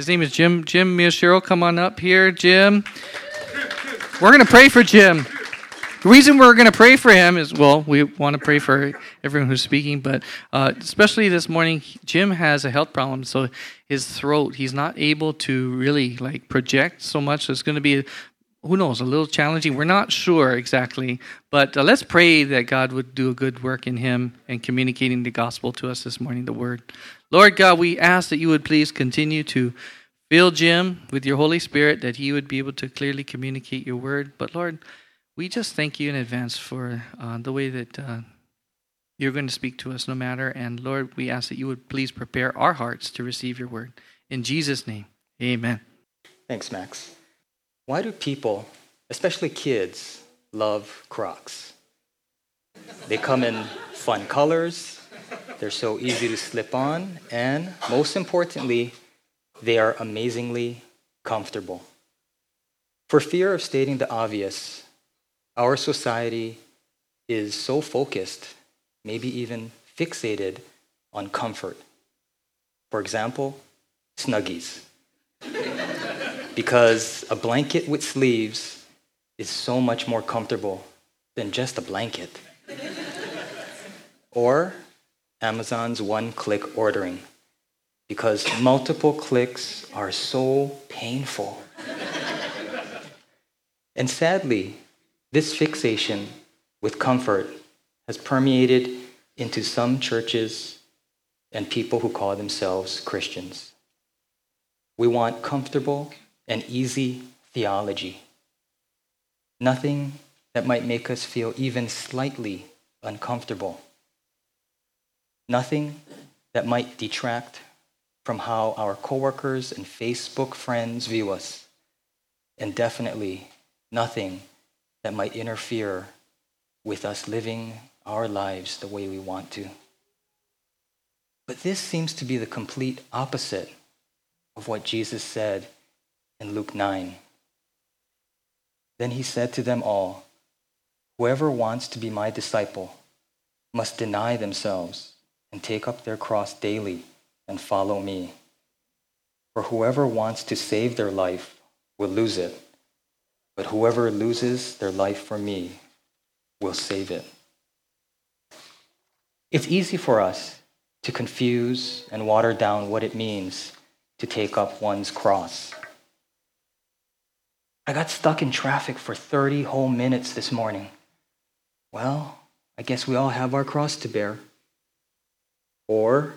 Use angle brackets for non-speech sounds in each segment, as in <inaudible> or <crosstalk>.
His name is Jim. Jim Miyashiro, come on up here, Jim. We're going to pray for Jim. The reason we're going to pray for him is well, we want to pray for everyone who's speaking, but uh, especially this morning, Jim has a health problem, so his throat, he's not able to really like project so much. So it's going to be who knows, a little challenging. We're not sure exactly, but uh, let's pray that God would do a good work in him and communicating the gospel to us this morning, the word. Lord God, we ask that you would please continue to fill Jim with your Holy Spirit, that he would be able to clearly communicate your word. But Lord, we just thank you in advance for uh, the way that uh, you're going to speak to us no matter. And Lord, we ask that you would please prepare our hearts to receive your word. In Jesus' name, amen. Thanks, Max. Why do people, especially kids, love Crocs? They come in fun colors, they're so easy to slip on, and most importantly, they are amazingly comfortable. For fear of stating the obvious, our society is so focused, maybe even fixated on comfort. For example, snuggies because a blanket with sleeves is so much more comfortable than just a blanket. or Amazon's one click ordering because multiple clicks are so painful. and sadly, this fixation with comfort has permeated into some churches and people who call themselves Christians. We want comfortable and easy theology. Nothing that might make us feel even slightly uncomfortable. Nothing that might detract from how our coworkers and Facebook friends view us. And definitely nothing that might interfere with us living our lives the way we want to. But this seems to be the complete opposite of what Jesus said in Luke 9. Then he said to them all, Whoever wants to be my disciple must deny themselves and take up their cross daily and follow me. For whoever wants to save their life will lose it, but whoever loses their life for me will save it. It's easy for us to confuse and water down what it means to take up one's cross. I got stuck in traffic for 30 whole minutes this morning. Well, I guess we all have our cross to bear. Or,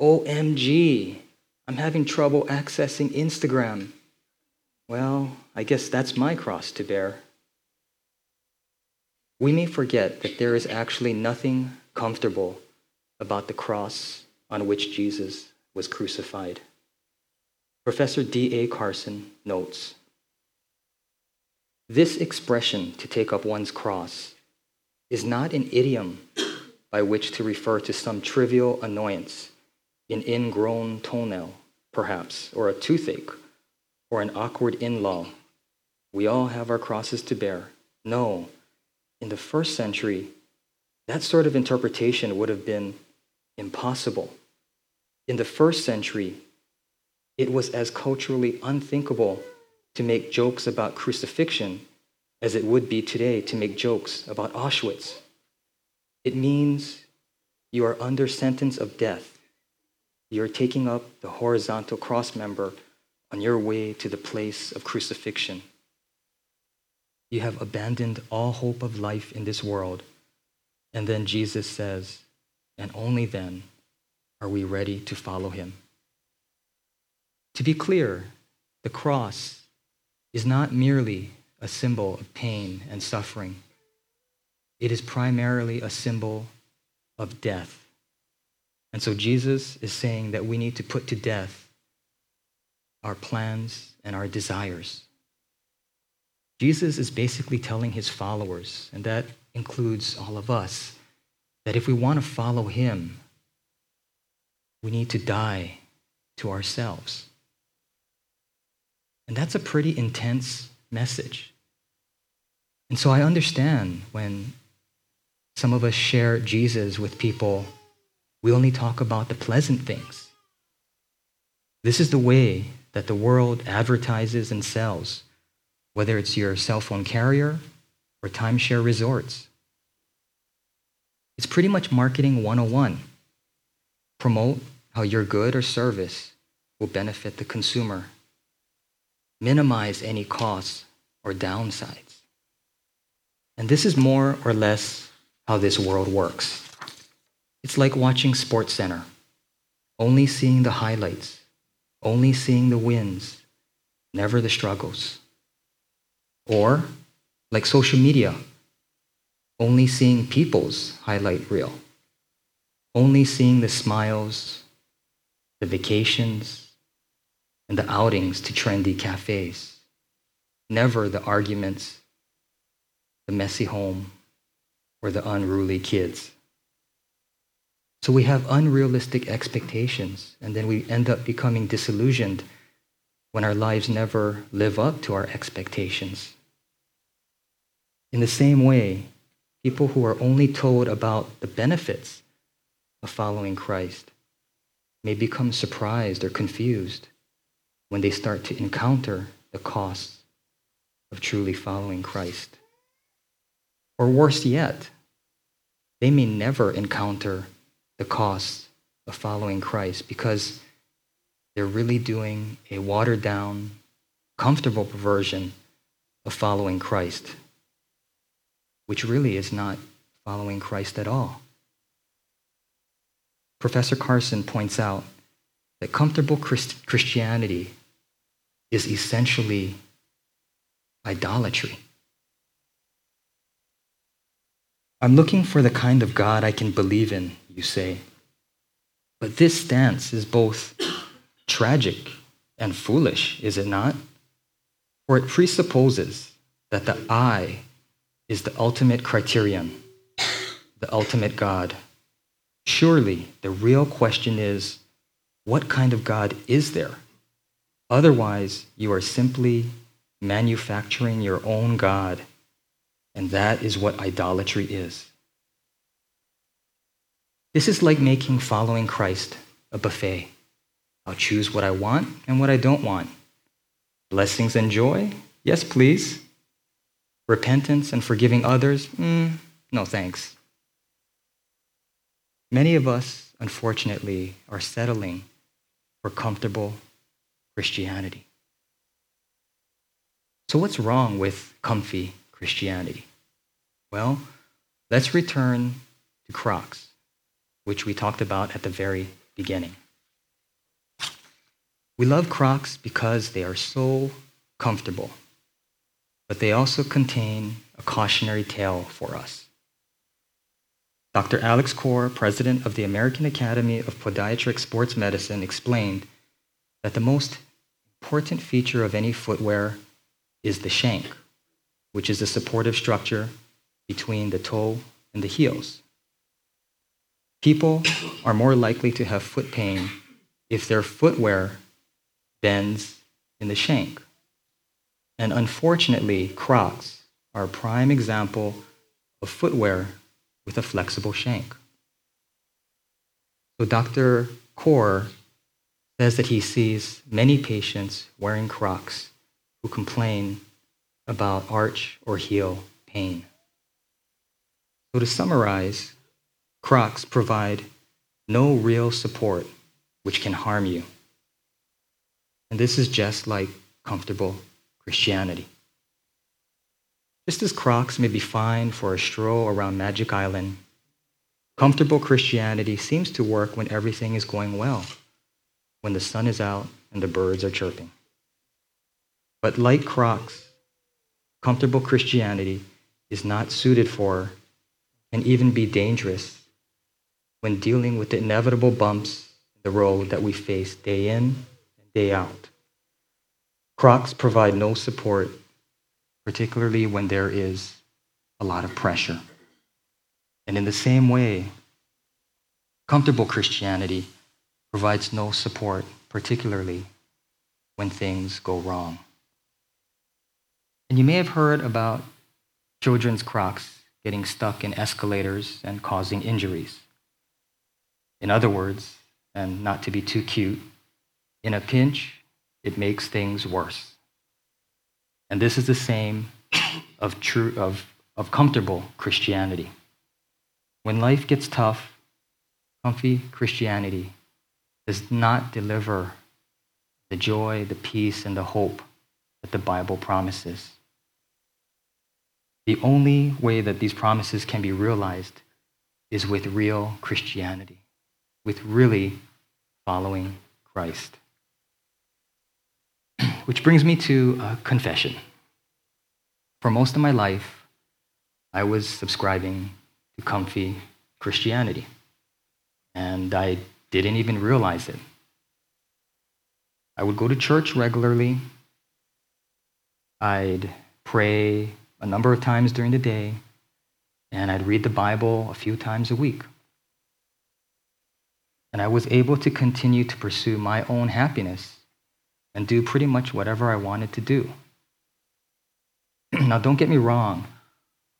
OMG, I'm having trouble accessing Instagram. Well, I guess that's my cross to bear. We may forget that there is actually nothing comfortable about the cross on which Jesus was crucified. Professor D.A. Carson notes this expression, to take up one's cross, is not an idiom by which to refer to some trivial annoyance, an ingrown toenail, perhaps, or a toothache, or an awkward in law. We all have our crosses to bear. No, in the first century, that sort of interpretation would have been impossible. In the first century, it was as culturally unthinkable to make jokes about crucifixion as it would be today to make jokes about Auschwitz. It means you are under sentence of death. You're taking up the horizontal cross member on your way to the place of crucifixion. You have abandoned all hope of life in this world. And then Jesus says, and only then are we ready to follow him. To be clear, the cross is not merely a symbol of pain and suffering, it is primarily a symbol of death. And so Jesus is saying that we need to put to death our plans and our desires. Jesus is basically telling his followers, and that includes all of us, that if we want to follow him, we need to die to ourselves. And that's a pretty intense message. And so I understand when some of us share Jesus with people, we only talk about the pleasant things. This is the way that the world advertises and sells, whether it's your cell phone carrier or timeshare resorts. It's pretty much marketing 101. Promote how your good or service will benefit the consumer. Minimize any costs or downsides. And this is more or less how this world works. It's like watching Sports Center, only seeing the highlights, only seeing the wins, never the struggles. Or like social media, only seeing people's highlight reel, only seeing the smiles, the vacations, and the outings to trendy cafes, never the arguments, the messy home, or the unruly kids. So we have unrealistic expectations, and then we end up becoming disillusioned when our lives never live up to our expectations. In the same way, people who are only told about the benefits of following Christ may become surprised or confused when they start to encounter the costs of truly following Christ. Or worse yet, they may never encounter the costs of following Christ because they're really doing a watered down, comfortable version of following Christ, which really is not following Christ at all. Professor Carson points out that comfortable Christ- Christianity is essentially idolatry. I'm looking for the kind of God I can believe in, you say. But this stance is both tragic and foolish, is it not? For it presupposes that the I is the ultimate criterion, the ultimate God. Surely the real question is what kind of God is there? Otherwise, you are simply manufacturing your own God, and that is what idolatry is. This is like making following Christ a buffet. I'll choose what I want and what I don't want. Blessings and joy? Yes, please. Repentance and forgiving others? Mm, no, thanks. Many of us, unfortunately, are settling for comfortable Christianity. So, what's wrong with comfy Christianity? Well, let's return to Crocs, which we talked about at the very beginning. We love Crocs because they are so comfortable, but they also contain a cautionary tale for us. Dr. Alex Kor, president of the American Academy of Podiatric Sports Medicine, explained that the most important feature of any footwear is the shank, which is the supportive structure between the toe and the heels. People are more likely to have foot pain if their footwear bends in the shank. And unfortunately, Crocs are a prime example of footwear with a flexible shank. So Dr. Kor says that he sees many patients wearing Crocs who complain about arch or heel pain. So, to summarize, Crocs provide no real support which can harm you. And this is just like comfortable Christianity. Just as Crocs may be fine for a stroll around Magic Island, comfortable Christianity seems to work when everything is going well, when the sun is out and the birds are chirping. But like Crocs, comfortable Christianity is not suited for and even be dangerous when dealing with the inevitable bumps in the road that we face day in and day out. Crocs provide no support, particularly when there is a lot of pressure. And in the same way, comfortable Christianity provides no support, particularly when things go wrong. And you may have heard about children's Crocs getting stuck in escalators and causing injuries. In other words, and not to be too cute, in a pinch, it makes things worse. And this is the same of, true, of, of comfortable Christianity. When life gets tough, comfy Christianity does not deliver the joy, the peace, and the hope that the Bible promises. The only way that these promises can be realized is with real Christianity, with really following Christ. <clears throat> Which brings me to a confession. For most of my life, I was subscribing to comfy Christianity, and I didn't even realize it. I would go to church regularly. I'd pray a number of times during the day, and I'd read the Bible a few times a week. And I was able to continue to pursue my own happiness and do pretty much whatever I wanted to do. <clears throat> now, don't get me wrong,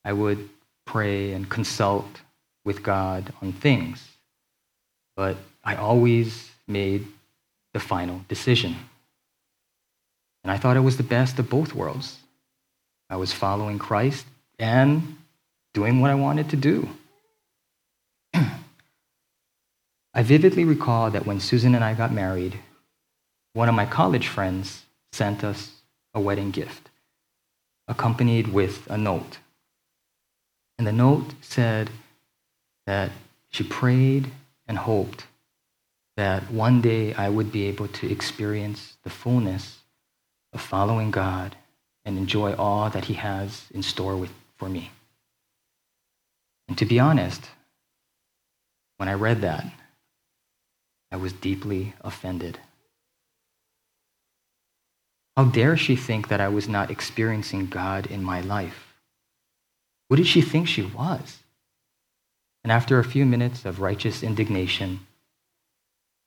I would pray and consult with God on things, but I always made the final decision. And I thought it was the best of both worlds. I was following Christ and doing what I wanted to do. <clears throat> I vividly recall that when Susan and I got married, one of my college friends sent us a wedding gift, accompanied with a note. And the note said that she prayed and hoped that one day I would be able to experience the fullness of following God and enjoy all that He has in store with, for me. And to be honest, when I read that, I was deeply offended. How dare she think that I was not experiencing God in my life? What did she think she was? And after a few minutes of righteous indignation,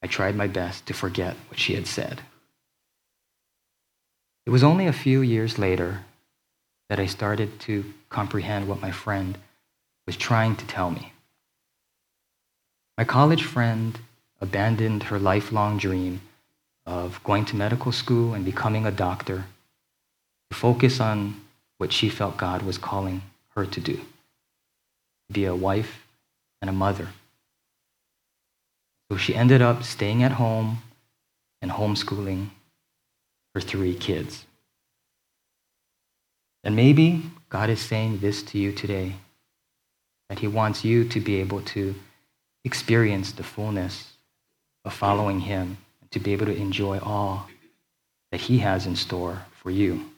I tried my best to forget what she had said. It was only a few years later that I started to comprehend what my friend was trying to tell me. My college friend abandoned her lifelong dream of going to medical school and becoming a doctor to focus on what she felt God was calling her to do be a wife and a mother. So she ended up staying at home and homeschooling her three kids. And maybe God is saying this to you today that He wants you to be able to experience the fullness of following Him and to be able to enjoy all that He has in store for you.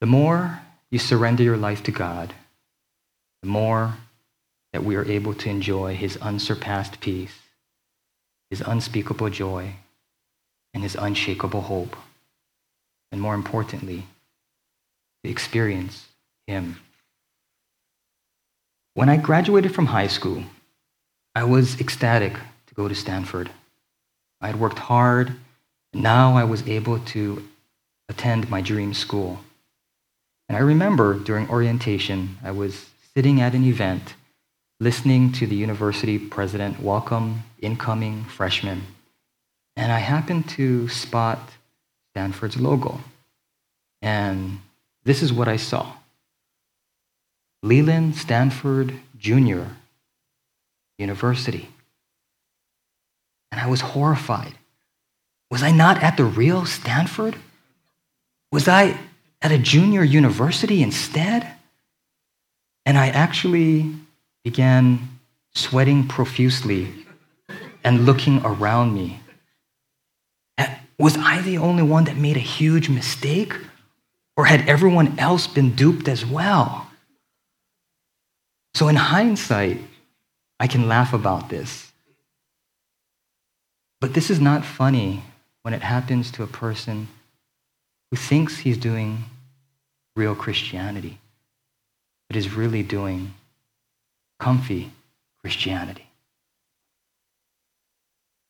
The more you surrender your life to God, the more that we are able to enjoy his unsurpassed peace, his unspeakable joy, and his unshakable hope. And more importantly, to experience him. When I graduated from high school, I was ecstatic to go to Stanford. I had worked hard, and now I was able to attend my dream school. And I remember during orientation, I was sitting at an event listening to the university president welcome incoming freshmen, and I happened to spot Stanford's logo. And this is what I saw Leland Stanford Jr. University. And I was horrified. Was I not at the real Stanford? Was I at a junior university instead? And I actually began sweating profusely and looking around me. Was I the only one that made a huge mistake? Or had everyone else been duped as well? So, in hindsight, I can laugh about this. But this is not funny when it happens to a person who thinks he's doing real Christianity, but is really doing comfy Christianity.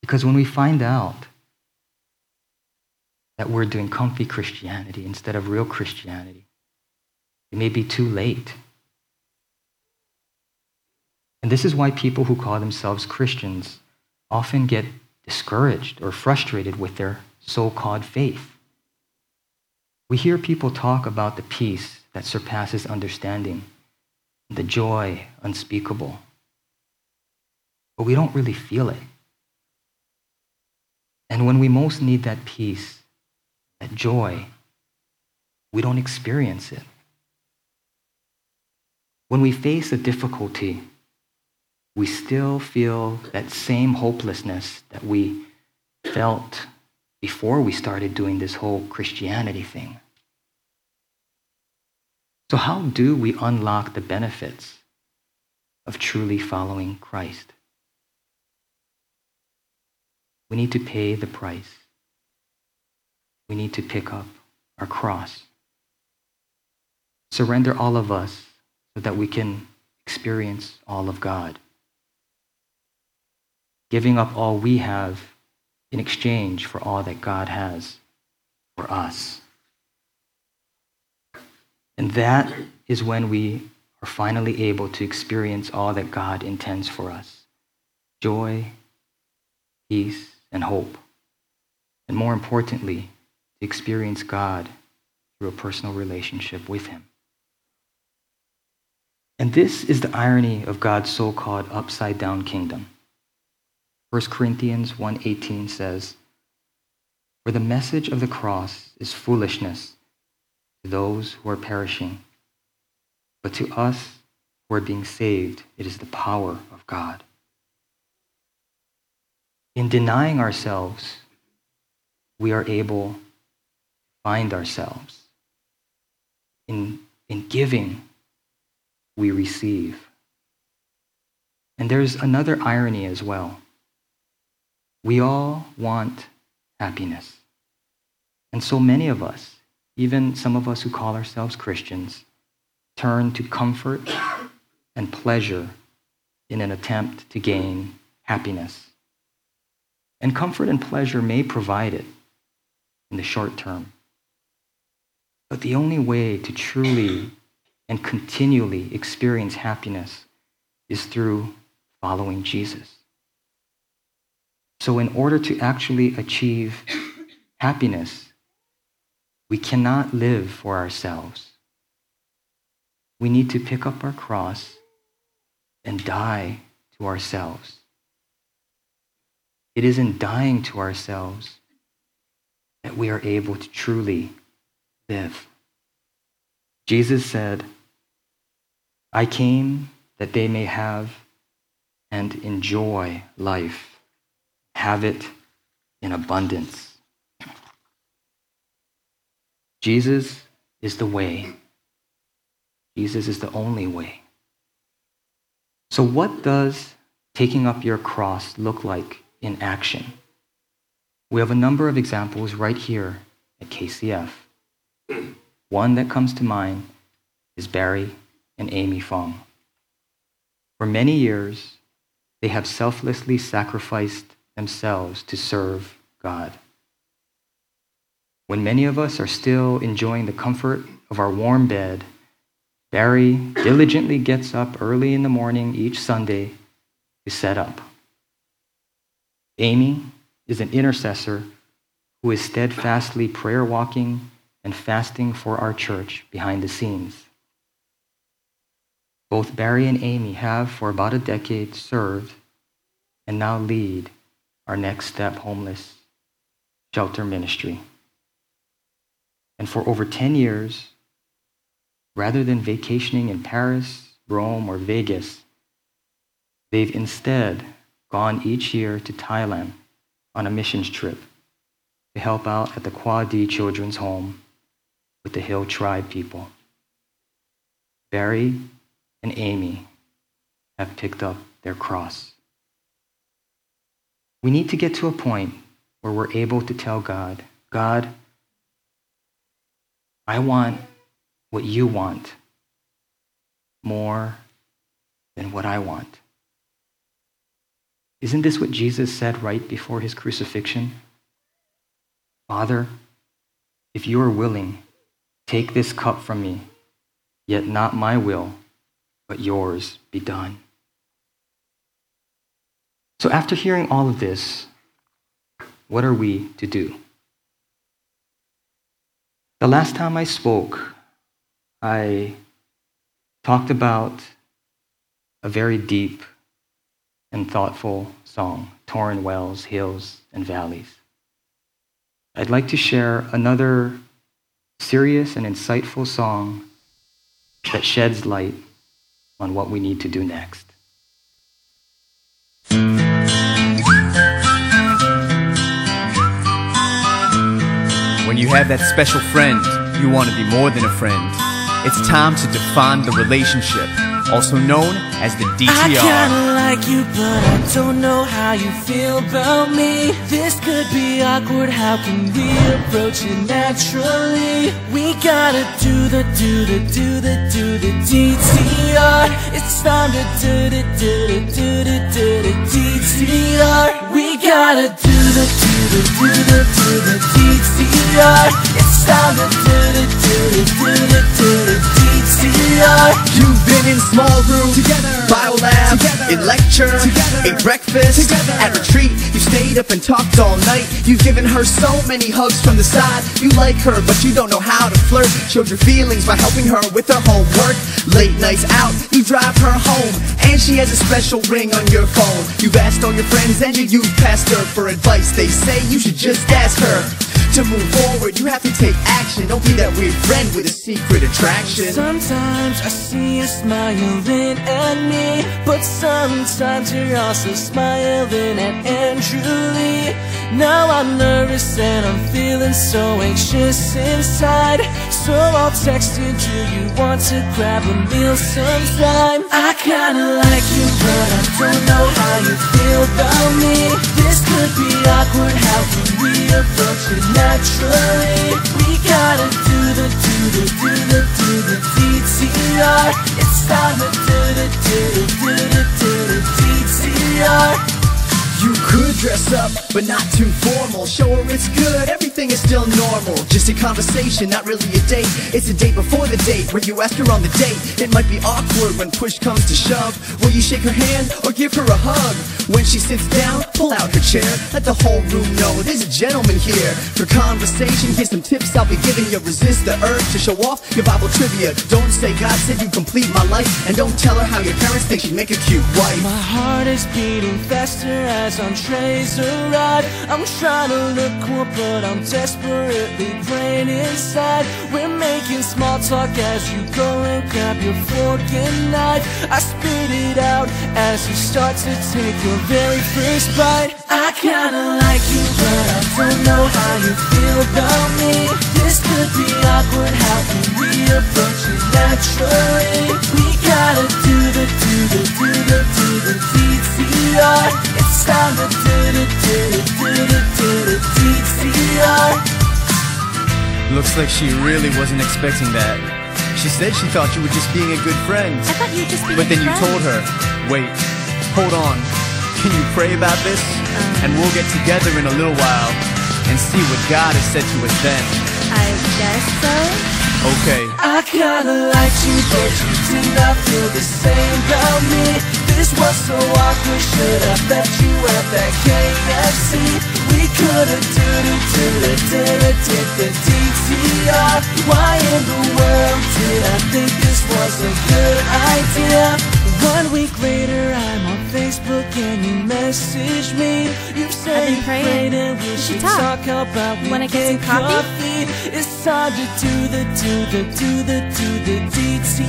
Because when we find out that we're doing comfy Christianity instead of real Christianity, it may be too late. And this is why people who call themselves Christians often get discouraged or frustrated with their so called faith. We hear people talk about the peace that surpasses understanding, the joy unspeakable, but we don't really feel it. And when we most need that peace, that joy, we don't experience it. When we face a difficulty, we still feel that same hopelessness that we felt before we started doing this whole Christianity thing. So, how do we unlock the benefits of truly following Christ? We need to pay the price. We need to pick up our cross. Surrender all of us so that we can experience all of God. Giving up all we have in exchange for all that God has for us. And that is when we are finally able to experience all that God intends for us joy, peace, and hope. And more importantly, to experience God through a personal relationship with Him. And this is the irony of God's so-called upside down kingdom. 1 Corinthians 1:18 says, "For the message of the cross is foolishness those who are perishing, but to us who are being saved, it is the power of God." In denying ourselves, we are able to find ourselves. In, in giving, we receive. And there's another irony as well. We all want happiness. And so many of us, even some of us who call ourselves Christians, turn to comfort and pleasure in an attempt to gain happiness. And comfort and pleasure may provide it in the short term. But the only way to truly and continually experience happiness is through following Jesus. So, in order to actually achieve happiness, we cannot live for ourselves. We need to pick up our cross and die to ourselves. It is in dying to ourselves that we are able to truly live. Jesus said, I came that they may have and enjoy life, have it in abundance. Jesus is the way. Jesus is the only way. So, what does taking up your cross look like in action. We have a number of examples right here at KCF. One that comes to mind is Barry and Amy Fong. For many years, they have selflessly sacrificed themselves to serve God. When many of us are still enjoying the comfort of our warm bed, Barry diligently gets up early in the morning each Sunday to set up. Amy is an intercessor who is steadfastly prayer walking and fasting for our church behind the scenes. Both Barry and Amy have, for about a decade, served and now lead our Next Step Homeless Shelter Ministry. And for over 10 years, rather than vacationing in Paris, Rome, or Vegas, they've instead gone each year to Thailand on a missions trip to help out at the Kwa Di Children's Home with the Hill Tribe people. Barry and Amy have picked up their cross. We need to get to a point where we're able to tell God, God, I want what you want more than what I want. Isn't this what Jesus said right before his crucifixion? Father, if you are willing, take this cup from me, yet not my will, but yours be done. So after hearing all of this, what are we to do? The last time I spoke, I talked about a very deep and thoughtful song, Tauren Wells, Hills, and Valleys. I'd like to share another serious and insightful song that sheds light on what we need to do next. You have that special friend, you want to be more than a friend. It's time to define the relationship, also known as the DTR. I kinda like you, but I don't know how you feel about me. This could be awkward, how can we approach it naturally? We gotta do the, do the, do the, do the DTR. It's time to do the, do the, do the, do the DTR. We gotta do the, do the, do the, do the DTR. It's time to do the, do the, do the, do the DTR. You've been in small rooms together, bio lab, in lecture, ate breakfast, together. at retreat. You stayed up and talked all night. You've given her so many hugs from the side. You like her, but you don't know how to flirt. Showed your feelings by helping her with her homework. Late nights out, you drive her home, and she has a special ring on your phone. You've asked all your friends and your youth pastor for advice. They say you should just ask her. To move forward, you have to take action. Don't be that weird friend with a secret attraction. Sometimes I see you smiling at me, but sometimes you're also smiling at Andrew. Now I'm nervous and I'm feeling so anxious inside. So I'll text you, do you want to grab a meal sometime? I kinda like you, but I don't know how you feel about me. This could be awkward, how can we naturally? We gotta do the, do the, do the, do the DTR. It's time to do the, do the, do the, do the DTR. Dress up, but not too formal. Show her it's good, everything is still normal. Just a conversation, not really a date. It's a date before the date, where you ask her on the date. It might be awkward when push comes to shove. Will you shake her hand or give her a hug? When she sits down, pull out her chair. Let the whole room know there's a gentleman here. For conversation, here's some tips I'll be giving you. Resist the urge to show off your Bible trivia. Don't say God said you complete my life. And don't tell her how your parents think she'd make a cute wife. My heart is beating faster as I'm trays arrive. I'm trying to look cool, but I'm desperately praying inside. We're making small talk as you go and grab your fork and knife. I spit it out as you start to take your very first bite. I kinda like you, but I don't know how you feel about me. This could be awkward, how can we approach it naturally? We gotta do the, do the, do the, do the DTR. It's time to do the, do the, do the, do the DTR. Looks like she really wasn't expecting that. She said she thought you were just being a good friend. I thought you were just being But then a you told her, wait, hold on. Can you pray about this? Um. And we'll get together in a little while and see what God has said to us then. I guess so. Okay. I kinda like you, but you did not feel the same about me. This was so awkward, should I left you at that KFC? We could've did it, it, did it, did the DTR. Why in the world did I think this was a good idea? One week later, I'm on Facebook and you message me. I've been you prayed and we We should talk. talk about Wanna get some weekend coffee? It's time to do the, do the, do the, do the DTR.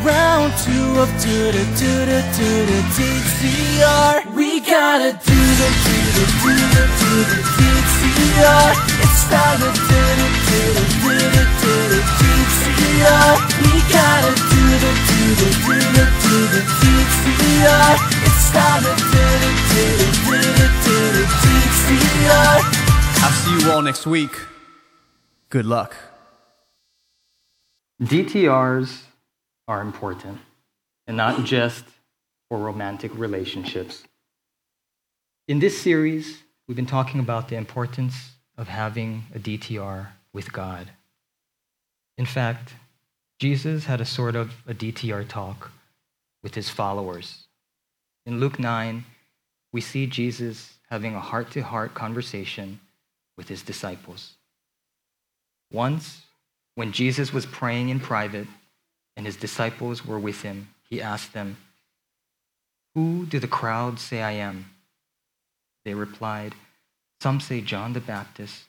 Round two of do the, do the, do the DTR. We gotta do the, do the, do the, do the DTR. It's time to do the, do the, do the, do the DTR. We gotta do the, do the, do the, do the DTR. It's time to do the, do the, do the, do the DTR. I'll see you all next week. Good luck. DTRs are important, and not just for romantic relationships. In this series, we've been talking about the importance of having a DTR with God. In fact, Jesus had a sort of a DTR talk with his followers. In Luke 9, we see Jesus having a heart to heart conversation with his disciples. Once, when Jesus was praying in private and his disciples were with him, he asked them, Who do the crowd say I am? They replied, Some say John the Baptist,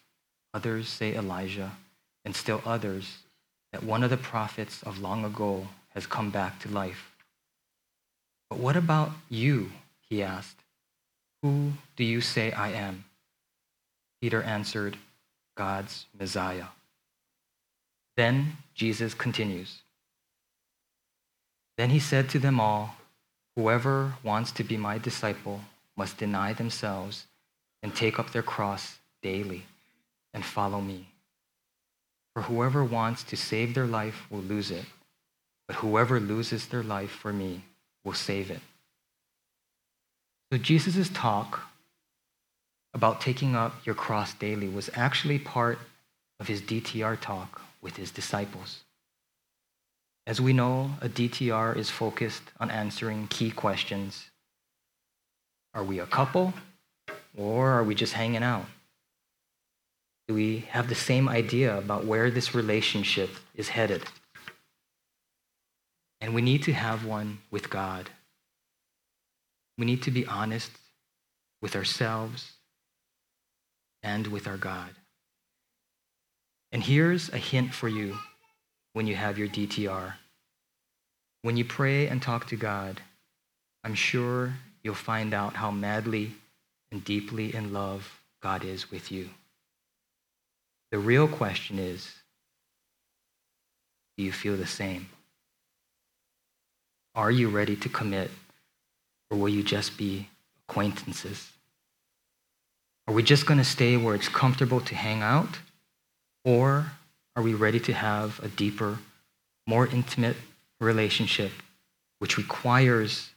others say Elijah, and still others that one of the prophets of long ago has come back to life. But what about you? He asked. Who do you say I am? Peter answered, God's Messiah. Then Jesus continues. Then he said to them all, Whoever wants to be my disciple must deny themselves and take up their cross daily and follow me. For whoever wants to save their life will lose it, but whoever loses their life for me will save it. So Jesus' talk about taking up your cross daily was actually part of his DTR talk with his disciples. As we know, a DTR is focused on answering key questions. Are we a couple or are we just hanging out? Do we have the same idea about where this relationship is headed? And we need to have one with God. We need to be honest with ourselves and with our God. And here's a hint for you when you have your DTR. When you pray and talk to God, I'm sure you'll find out how madly and deeply in love God is with you. The real question is do you feel the same? Are you ready to commit, or will you just be acquaintances? Are we just going to stay where it's comfortable to hang out? Or are we ready to have a deeper, more intimate relationship which requires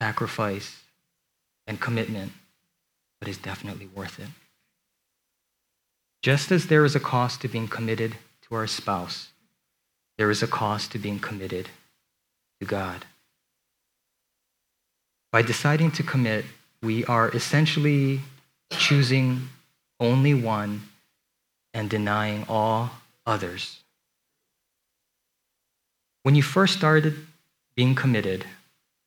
sacrifice and commitment, but is definitely worth it? Just as there is a cost to being committed to our spouse, there is a cost to being committed to God. By deciding to commit, we are essentially choosing only one and denying all others. When you first started being committed,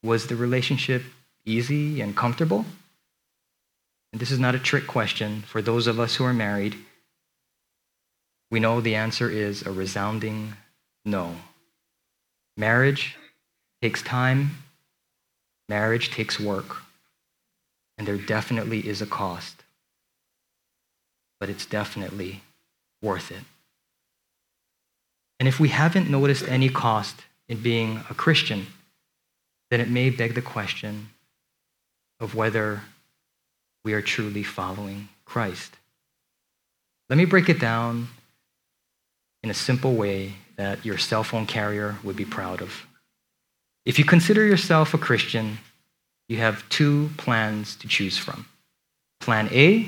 was the relationship easy and comfortable? And this is not a trick question for those of us who are married. We know the answer is a resounding no. Marriage takes time, marriage takes work, and there definitely is a cost. But it's definitely worth it. And if we haven't noticed any cost in being a Christian, then it may beg the question of whether we are truly following Christ. Let me break it down in a simple way that your cell phone carrier would be proud of. If you consider yourself a Christian, you have two plans to choose from. Plan A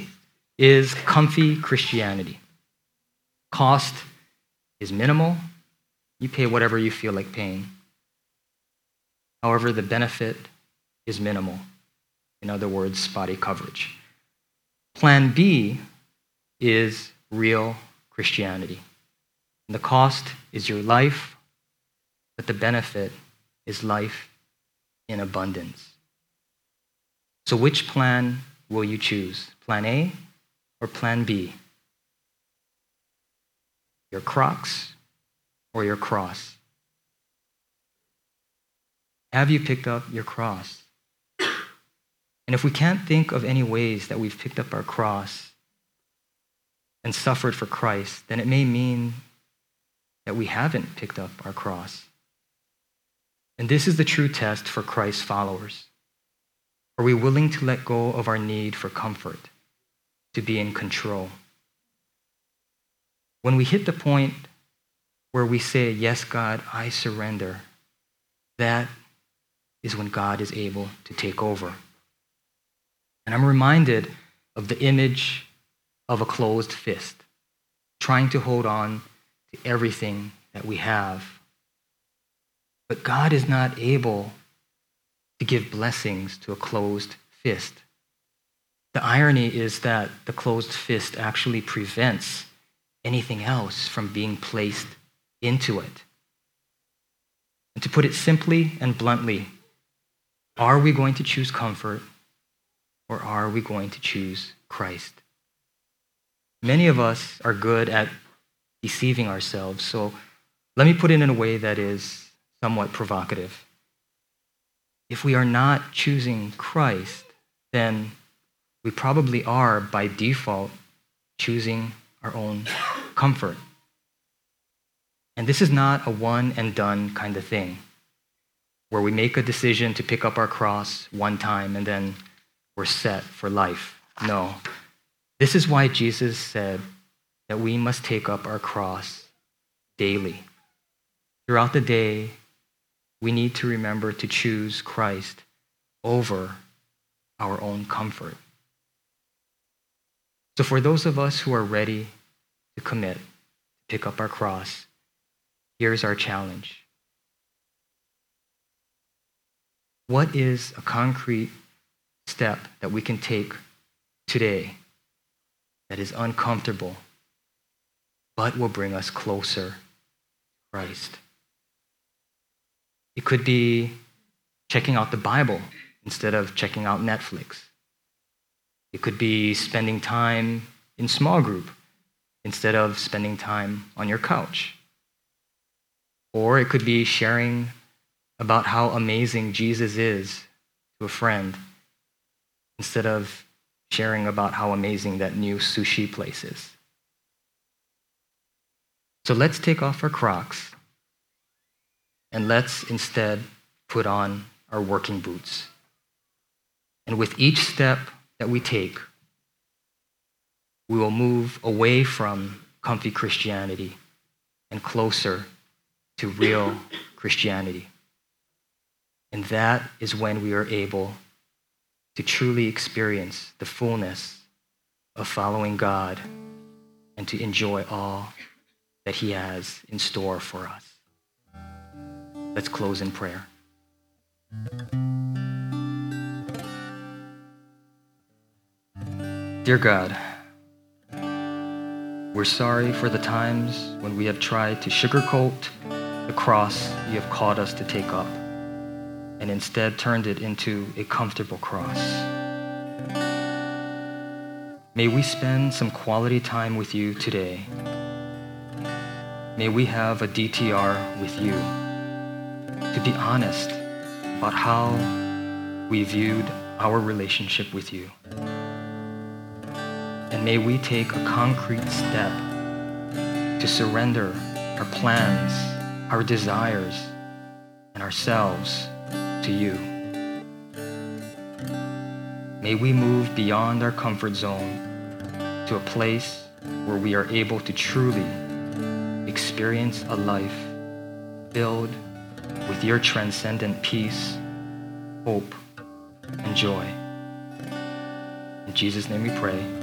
is comfy Christianity. Cost is minimal. You pay whatever you feel like paying. However, the benefit is minimal. In other words, spotty coverage. Plan B is real Christianity. And the cost is your life, but the benefit is life in abundance. So, which plan will you choose? Plan A or plan B? Your Crocs or your cross? Have you picked up your cross? And if we can't think of any ways that we've picked up our cross and suffered for Christ, then it may mean that we haven't picked up our cross. And this is the true test for Christ's followers. Are we willing to let go of our need for comfort, to be in control? When we hit the point where we say, Yes, God, I surrender, that is when God is able to take over. And I'm reminded of the image of a closed fist, trying to hold on to everything that we have. But God is not able to give blessings to a closed fist. The irony is that the closed fist actually prevents anything else from being placed into it. And to put it simply and bluntly, are we going to choose comfort or are we going to choose Christ? Many of us are good at deceiving ourselves, so let me put it in a way that is somewhat provocative. If we are not choosing Christ, then we probably are by default choosing our own comfort. And this is not a one and done kind of thing where we make a decision to pick up our cross one time and then we're set for life. No. This is why Jesus said that we must take up our cross daily. Throughout the day, we need to remember to choose Christ over our own comfort. So, for those of us who are ready to commit, to pick up our cross, here's our challenge. What is a concrete step that we can take today that is uncomfortable but will bring us closer to Christ? It could be checking out the Bible instead of checking out Netflix. It could be spending time in small group instead of spending time on your couch. Or it could be sharing about how amazing Jesus is to a friend instead of sharing about how amazing that new sushi place is. So let's take off our Crocs and let's instead put on our working boots. And with each step that we take, we will move away from comfy Christianity and closer to real <coughs> Christianity. And that is when we are able to truly experience the fullness of following God and to enjoy all that He has in store for us. Let's close in prayer. Dear God, we're sorry for the times when we have tried to sugarcoat the cross you have called us to take up and instead turned it into a comfortable cross. May we spend some quality time with you today. May we have a DTR with you to be honest about how we viewed our relationship with you. And may we take a concrete step to surrender our plans, our desires, and ourselves to you. May we move beyond our comfort zone to a place where we are able to truly experience a life filled with your transcendent peace, hope, and joy. In Jesus' name we pray.